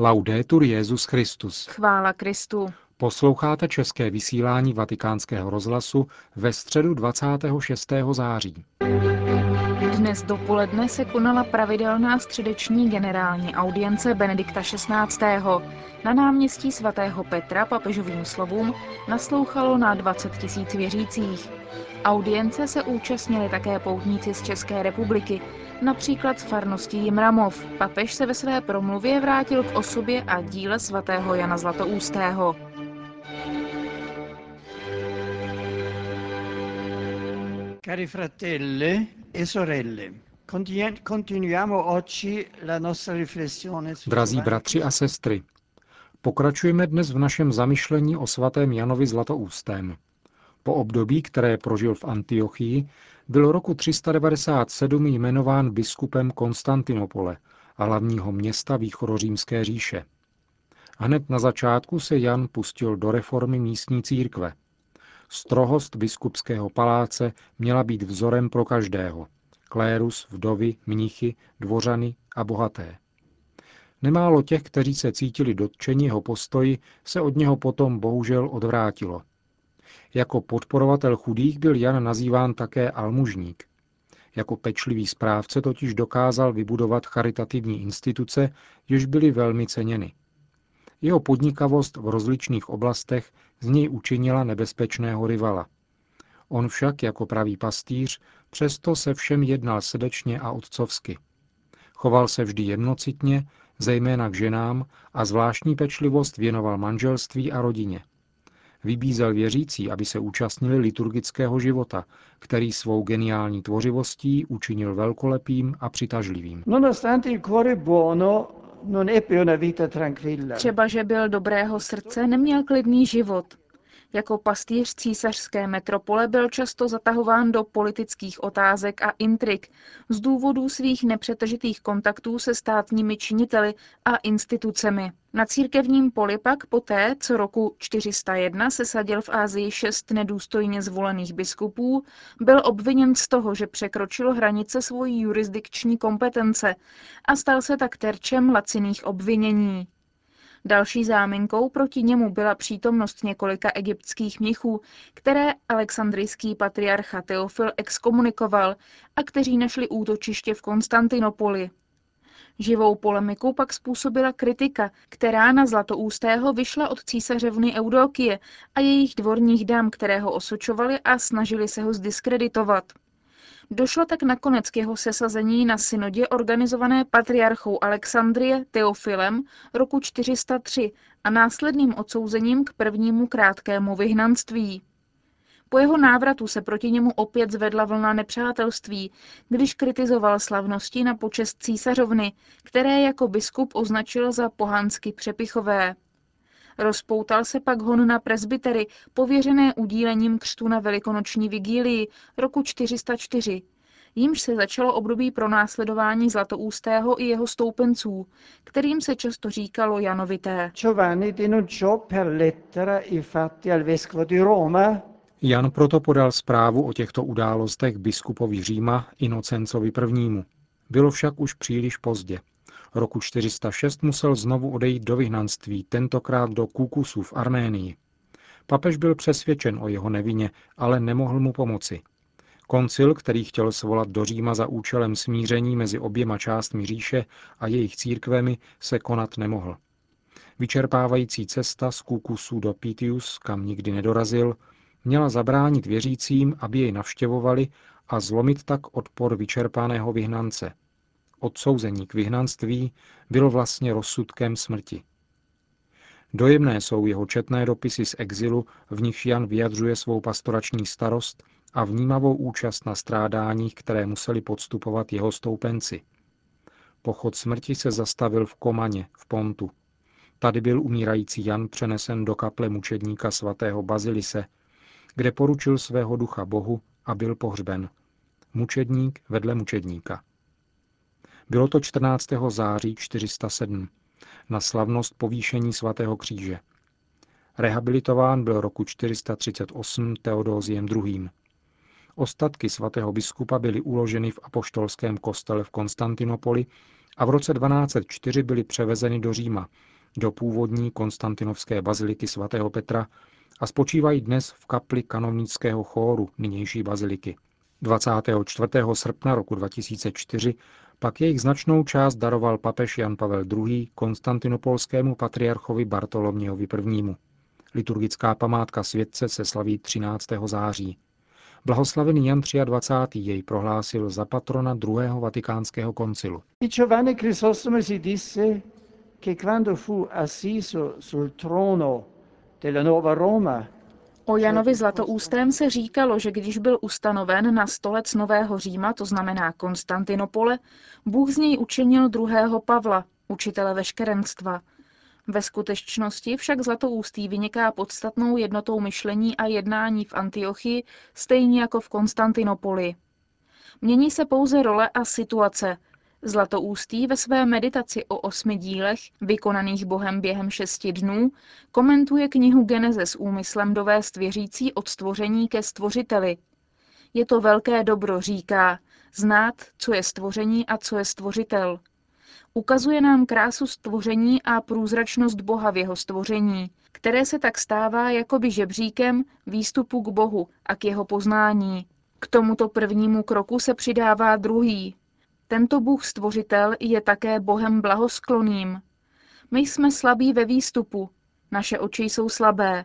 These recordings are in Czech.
Laudetur Jezus Christus. Chvála Kristu. Posloucháte české vysílání Vatikánského rozhlasu ve středu 26. září. Dnes dopoledne se konala pravidelná středeční generální audience Benedikta XVI. Na náměstí svatého Petra papežovým slovům naslouchalo na 20 tisíc věřících. Audience se účastnili také poutníci z České republiky, například z farnosti Jimramov. Papež se ve své promluvě vrátil k osobě a díle svatého Jana Zlatoústého. Cari fratelli e sorelle, continuiamo oggi la nostra riflessione Drazí bratři a sestry, pokračujeme dnes v našem zamyšlení o svatém Janovi Zlatoústém. Po období, které prožil v Antiochii, byl roku 397 jmenován biskupem Konstantinopole a hlavního města východořímské říše. Hned na začátku se Jan pustil do reformy místní církve. Strohost biskupského paláce měla být vzorem pro každého. Klérus, vdovy, mnichy, dvořany a bohaté. Nemálo těch, kteří se cítili dotčeni jeho postoji, se od něho potom bohužel odvrátilo. Jako podporovatel chudých byl Jan nazýván také almužník. Jako pečlivý správce totiž dokázal vybudovat charitativní instituce, jež byly velmi ceněny. Jeho podnikavost v rozličných oblastech z něj učinila nebezpečného rivala. On však jako pravý pastýř přesto se všem jednal srdečně a otcovsky. Choval se vždy jednocitně, zejména k ženám a zvláštní pečlivost věnoval manželství a rodině. Vybízel věřící, aby se účastnili liturgického života, který svou geniální tvořivostí učinil velkolepým a přitažlivým. Třeba, že byl dobrého srdce, neměl klidný život. Jako pastýř císařské metropole byl často zatahován do politických otázek a intrik z důvodů svých nepřetržitých kontaktů se státními činiteli a institucemi. Na církevním poli pak poté, co roku 401 se sadil v Ázii šest nedůstojně zvolených biskupů, byl obviněn z toho, že překročil hranice svojí jurisdikční kompetence a stal se tak terčem laciných obvinění. Další záminkou proti němu byla přítomnost několika egyptských mnichů, které alexandrijský patriarcha Teofil exkomunikoval a kteří našli útočiště v Konstantinopoli. Živou polemiku pak způsobila kritika, která na Zlatoústého vyšla od císařevny Eudokie a jejich dvorních dám, které ho osočovali a snažili se ho zdiskreditovat. Došlo tak nakonec k jeho sesazení na synodě organizované patriarchou Alexandrie Teofilem roku 403 a následným odsouzením k prvnímu krátkému vyhnanství. Po jeho návratu se proti němu opět zvedla vlna nepřátelství, když kritizoval slavnosti na počest císařovny, které jako biskup označil za pohansky přepichové. Rozpoutal se pak hon na presbytery, pověřené udílením křtu na velikonoční vigílii roku 404, jímž se začalo období pronásledování Zlatoústého i jeho stoupenců, kterým se často říkalo Janovité. Jan proto podal zprávu o těchto událostech biskupovi Říma Inocencovi I. Bylo však už příliš pozdě. Roku 406 musel znovu odejít do vyhnanství, tentokrát do Kukusu v Arménii. Papež byl přesvědčen o jeho nevině, ale nemohl mu pomoci. Koncil, který chtěl svolat do Říma za účelem smíření mezi oběma částmi říše a jejich církvemi, se konat nemohl. Vyčerpávající cesta z Kukusu do Pitius, kam nikdy nedorazil, měla zabránit věřícím, aby jej navštěvovali a zlomit tak odpor vyčerpaného vyhnance – odsouzení k vyhnanství, bylo vlastně rozsudkem smrti. Dojemné jsou jeho četné dopisy z exilu, v nichž Jan vyjadřuje svou pastorační starost a vnímavou účast na strádáních, které museli podstupovat jeho stoupenci. Pochod smrti se zastavil v Komaně, v Pontu. Tady byl umírající Jan přenesen do kaple mučedníka svatého Bazilise, kde poručil svého ducha Bohu a byl pohřben. Mučedník vedle mučedníka. Bylo to 14. září 407 na slavnost povýšení svatého kříže. Rehabilitován byl roku 438 Teodóziem II. Ostatky svatého biskupa byly uloženy v apoštolském kostele v Konstantinopoli a v roce 1204 byly převezeny do Říma, do původní konstantinovské baziliky svatého Petra a spočívají dnes v kapli kanovnického chóru nynější baziliky. 24. srpna roku 2004 pak jejich značnou část daroval papež Jan Pavel II. konstantinopolskému patriarchovi Bartolomějovi I. Liturgická památka světce se slaví 13. září. Blahoslavený Jan 23. jej prohlásil za patrona druhého vatikánského koncilu. Che quando fu assiso sul trono della nuova Roma O Janovi Zlatoústém se říkalo, že když byl ustanoven na stolec Nového Říma, to znamená Konstantinopole, Bůh z něj učinil druhého Pavla, učitele veškerenstva. Ve skutečnosti však Zlatoústý vyniká podstatnou jednotou myšlení a jednání v Antiochii, stejně jako v Konstantinopoli. Mění se pouze role a situace, Zlatoústý ve své meditaci o osmi dílech, vykonaných Bohem během šesti dnů, komentuje knihu Geneze s úmyslem dovést věřící od stvoření ke stvořiteli. Je to velké dobro, říká, znát, co je stvoření a co je stvořitel. Ukazuje nám krásu stvoření a průzračnost Boha v jeho stvoření, které se tak stává jakoby žebříkem výstupu k Bohu a k jeho poznání. K tomuto prvnímu kroku se přidává druhý, tento Bůh stvořitel je také Bohem blahoskloným. My jsme slabí ve výstupu, naše oči jsou slabé.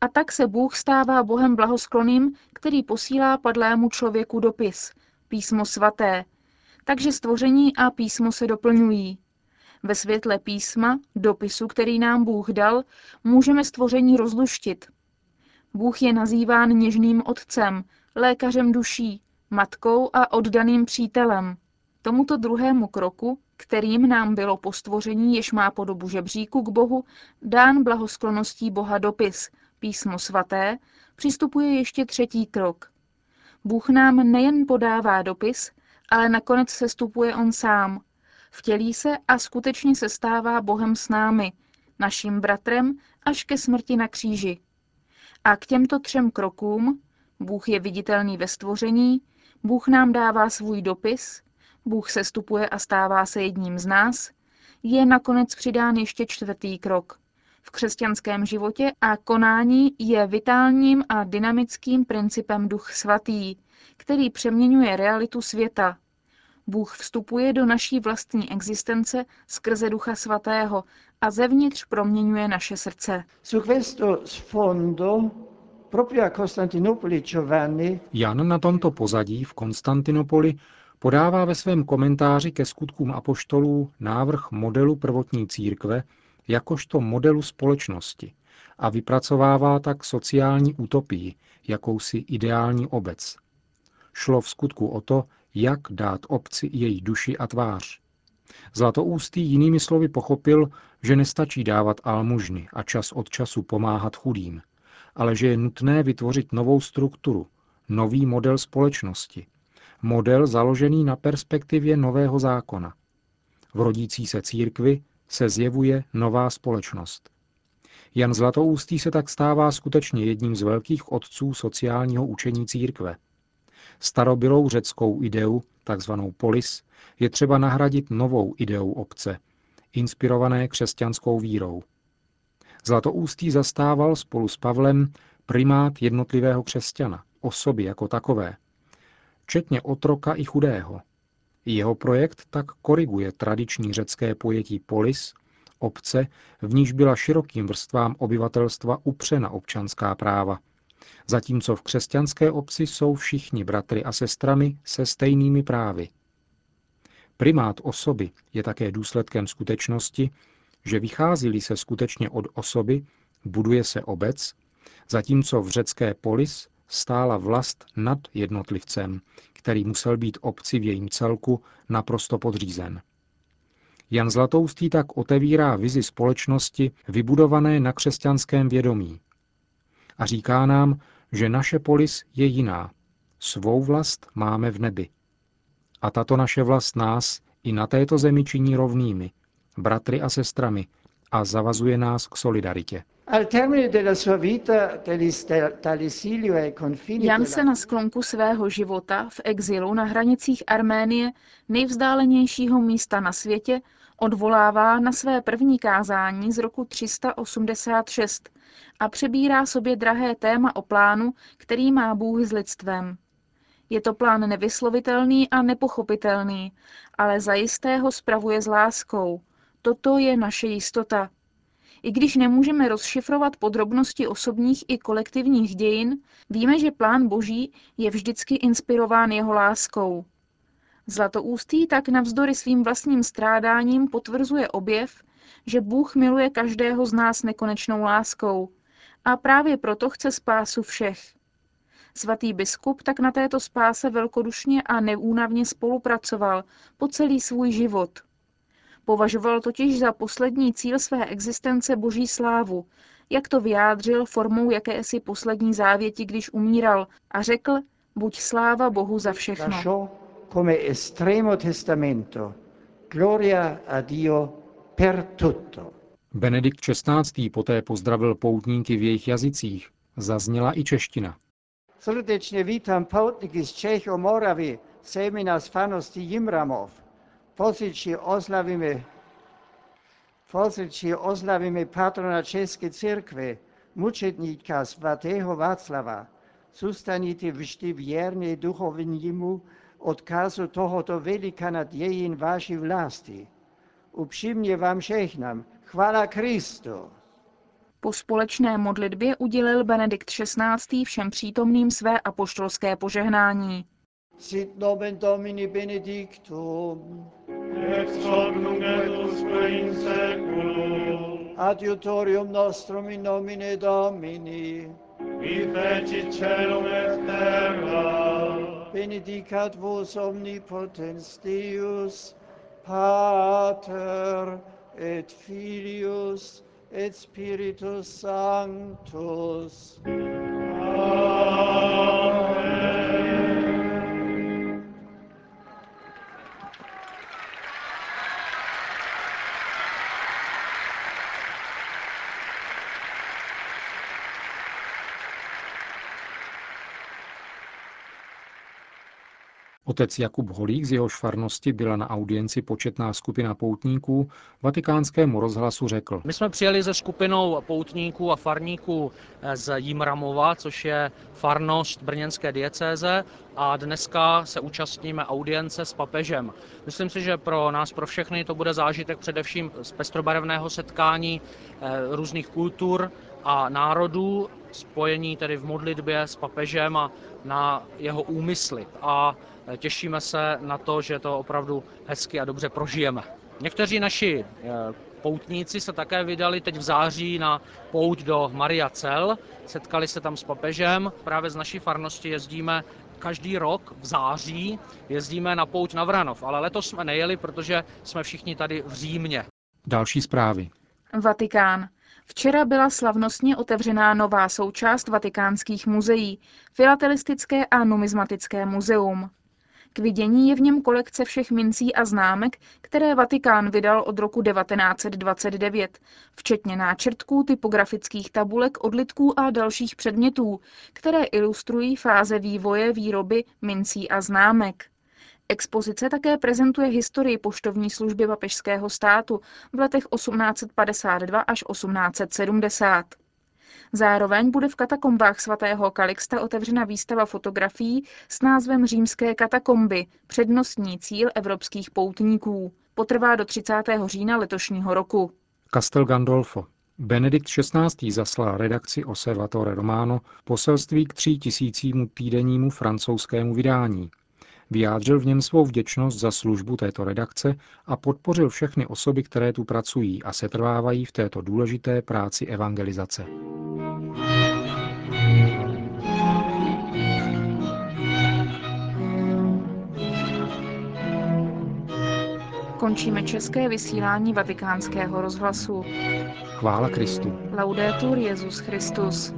A tak se Bůh stává Bohem blahoskloným, který posílá padlému člověku dopis, písmo svaté. Takže stvoření a písmo se doplňují. Ve světle písma, dopisu, který nám Bůh dal, můžeme stvoření rozluštit. Bůh je nazýván něžným otcem, lékařem duší, matkou a oddaným přítelem. Tomuto druhému kroku, kterým nám bylo po stvoření, jež má podobu žebříku k Bohu, dán blahoskloností Boha dopis, písmo svaté, přistupuje ještě třetí krok. Bůh nám nejen podává dopis, ale nakonec se stupuje on sám. Vtělí se a skutečně se stává Bohem s námi, naším bratrem až ke smrti na kříži. A k těmto třem krokům, Bůh je viditelný ve stvoření, Bůh nám dává svůj dopis, Bůh se stupuje a stává se jedním z nás, je nakonec přidán ještě čtvrtý krok. V křesťanském životě a konání je vitálním a dynamickým principem Duch Svatý, který přeměňuje realitu světa. Bůh vstupuje do naší vlastní existence skrze Ducha Svatého a zevnitř proměňuje naše srdce. Questo sfondo Jan na tomto pozadí v Konstantinopoli podává ve svém komentáři ke skutkům apoštolů návrh modelu prvotní církve jakožto modelu společnosti a vypracovává tak sociální utopii, jakousi ideální obec. Šlo v skutku o to, jak dát obci její duši a tvář. Zlatoústý jinými slovy pochopil, že nestačí dávat almužny a čas od času pomáhat chudým – ale že je nutné vytvořit novou strukturu, nový model společnosti, model založený na perspektivě nového zákona. V rodící se církvi se zjevuje nová společnost. Jan Zlatoústý se tak stává skutečně jedním z velkých otců sociálního učení církve. Starobylou řeckou ideu, takzvanou polis, je třeba nahradit novou ideou obce, inspirované křesťanskou vírou – Zlatoústý zastával spolu s Pavlem primát jednotlivého křesťana, osoby jako takové, včetně otroka i chudého. Jeho projekt tak koriguje tradiční řecké pojetí polis, obce, v níž byla širokým vrstvám obyvatelstva upřena občanská práva, zatímco v křesťanské obci jsou všichni bratry a sestrami se stejnými právy. Primát osoby je také důsledkem skutečnosti, že vychází se skutečně od osoby, buduje se obec, zatímco v řecké polis stála vlast nad jednotlivcem, který musel být obci v jejím celku naprosto podřízen. Jan Zlatoustý tak otevírá vizi společnosti vybudované na křesťanském vědomí. A říká nám, že naše polis je jiná. Svou vlast máme v nebi. A tato naše vlast nás i na této zemi činí rovnými, bratry a sestrami, a zavazuje nás k solidaritě. Jan se na sklonku svého života v exilu na hranicích Arménie, nejvzdálenějšího místa na světě, odvolává na své první kázání z roku 386 a přebírá sobě drahé téma o plánu, který má Bůh s lidstvem. Je to plán nevyslovitelný a nepochopitelný, ale zajisté ho spravuje s láskou. Toto je naše jistota. I když nemůžeme rozšifrovat podrobnosti osobních i kolektivních dějin, víme, že plán Boží je vždycky inspirován jeho láskou. Zlatoústý tak navzdory svým vlastním strádáním potvrzuje objev, že Bůh miluje každého z nás nekonečnou láskou a právě proto chce spásu všech. Svatý biskup tak na této spáse velkodušně a neúnavně spolupracoval po celý svůj život. Považoval totiž za poslední cíl své existence boží slávu, jak to vyjádřil formou jakési poslední závěti, když umíral a řekl, buď sláva Bohu za všechno. lasciò come estremo testamento gloria a Dio per tutto. Benedikt XVI. poté pozdravil poutníky v jejich jazycích. Zazněla i čeština. Srdečně vítám poutníky z Čech a Moravy, semina z fanosti Jimramov. Později oslavíme, později oslavíme patrona České církve, mučetníka svatého Václava. Zůstaňte vždy věrní duchovnímu odkazu tohoto velikana dějin vaší vlasti. Upřímně vám všechnám, chvála Kristu. Po společné modlitbě udělil Benedikt XVI. všem přítomným své apoštolské požehnání. Sit nomen Domini benedictum, ex hoc nunc et usque in seculum, adiutorium nostrum in nomine Domini, qui fecit celum et terra, benedicat vos omnipotens Deus, Pater et Filius et Spiritus Sanctus. Otec Jakub Holík z jehož farnosti byla na audienci početná skupina poutníků, vatikánskému rozhlasu řekl. My jsme přijeli se skupinou poutníků a farníků z Jimramova, což je farnost brněnské diecéze a dneska se účastníme audience s papežem. Myslím si, že pro nás, pro všechny, to bude zážitek především z pestrobarevného setkání eh, různých kultur a národů, spojení tedy v modlitbě s papežem a na jeho úmysly. A eh, těšíme se na to, že to opravdu hezky a dobře prožijeme. Někteří naši eh, poutníci se také vydali teď v září na pouť do Maria Cel. Setkali se tam s papežem. Právě z naší farnosti jezdíme každý rok v září jezdíme na pouť na Vranov, ale letos jsme nejeli, protože jsme všichni tady v Římě. Další zprávy. Vatikán. Včera byla slavnostně otevřená nová součást vatikánských muzeí, filatelistické a numizmatické muzeum. K vidění je v něm kolekce všech mincí a známek, které Vatikán vydal od roku 1929, včetně náčrtků, typografických tabulek, odlitků a dalších předmětů, které ilustrují fáze vývoje výroby mincí a známek. Expozice také prezentuje historii poštovní služby papežského státu v letech 1852 až 1870. Zároveň bude v katakombách svatého Kalixta otevřena výstava fotografií s názvem Římské katakomby, přednostní cíl evropských poutníků. Potrvá do 30. října letošního roku. Castel Gandolfo. Benedikt XVI. zaslal redakci Osservatore Romano poselství k tří tisícímu týdennímu francouzskému vydání. Vyjádřil v něm svou vděčnost za službu této redakce a podpořil všechny osoby, které tu pracují a setrvávají v této důležité práci evangelizace. Končíme české vysílání vatikánského rozhlasu. Chvála Kristu. Laudetur Jezus Christus.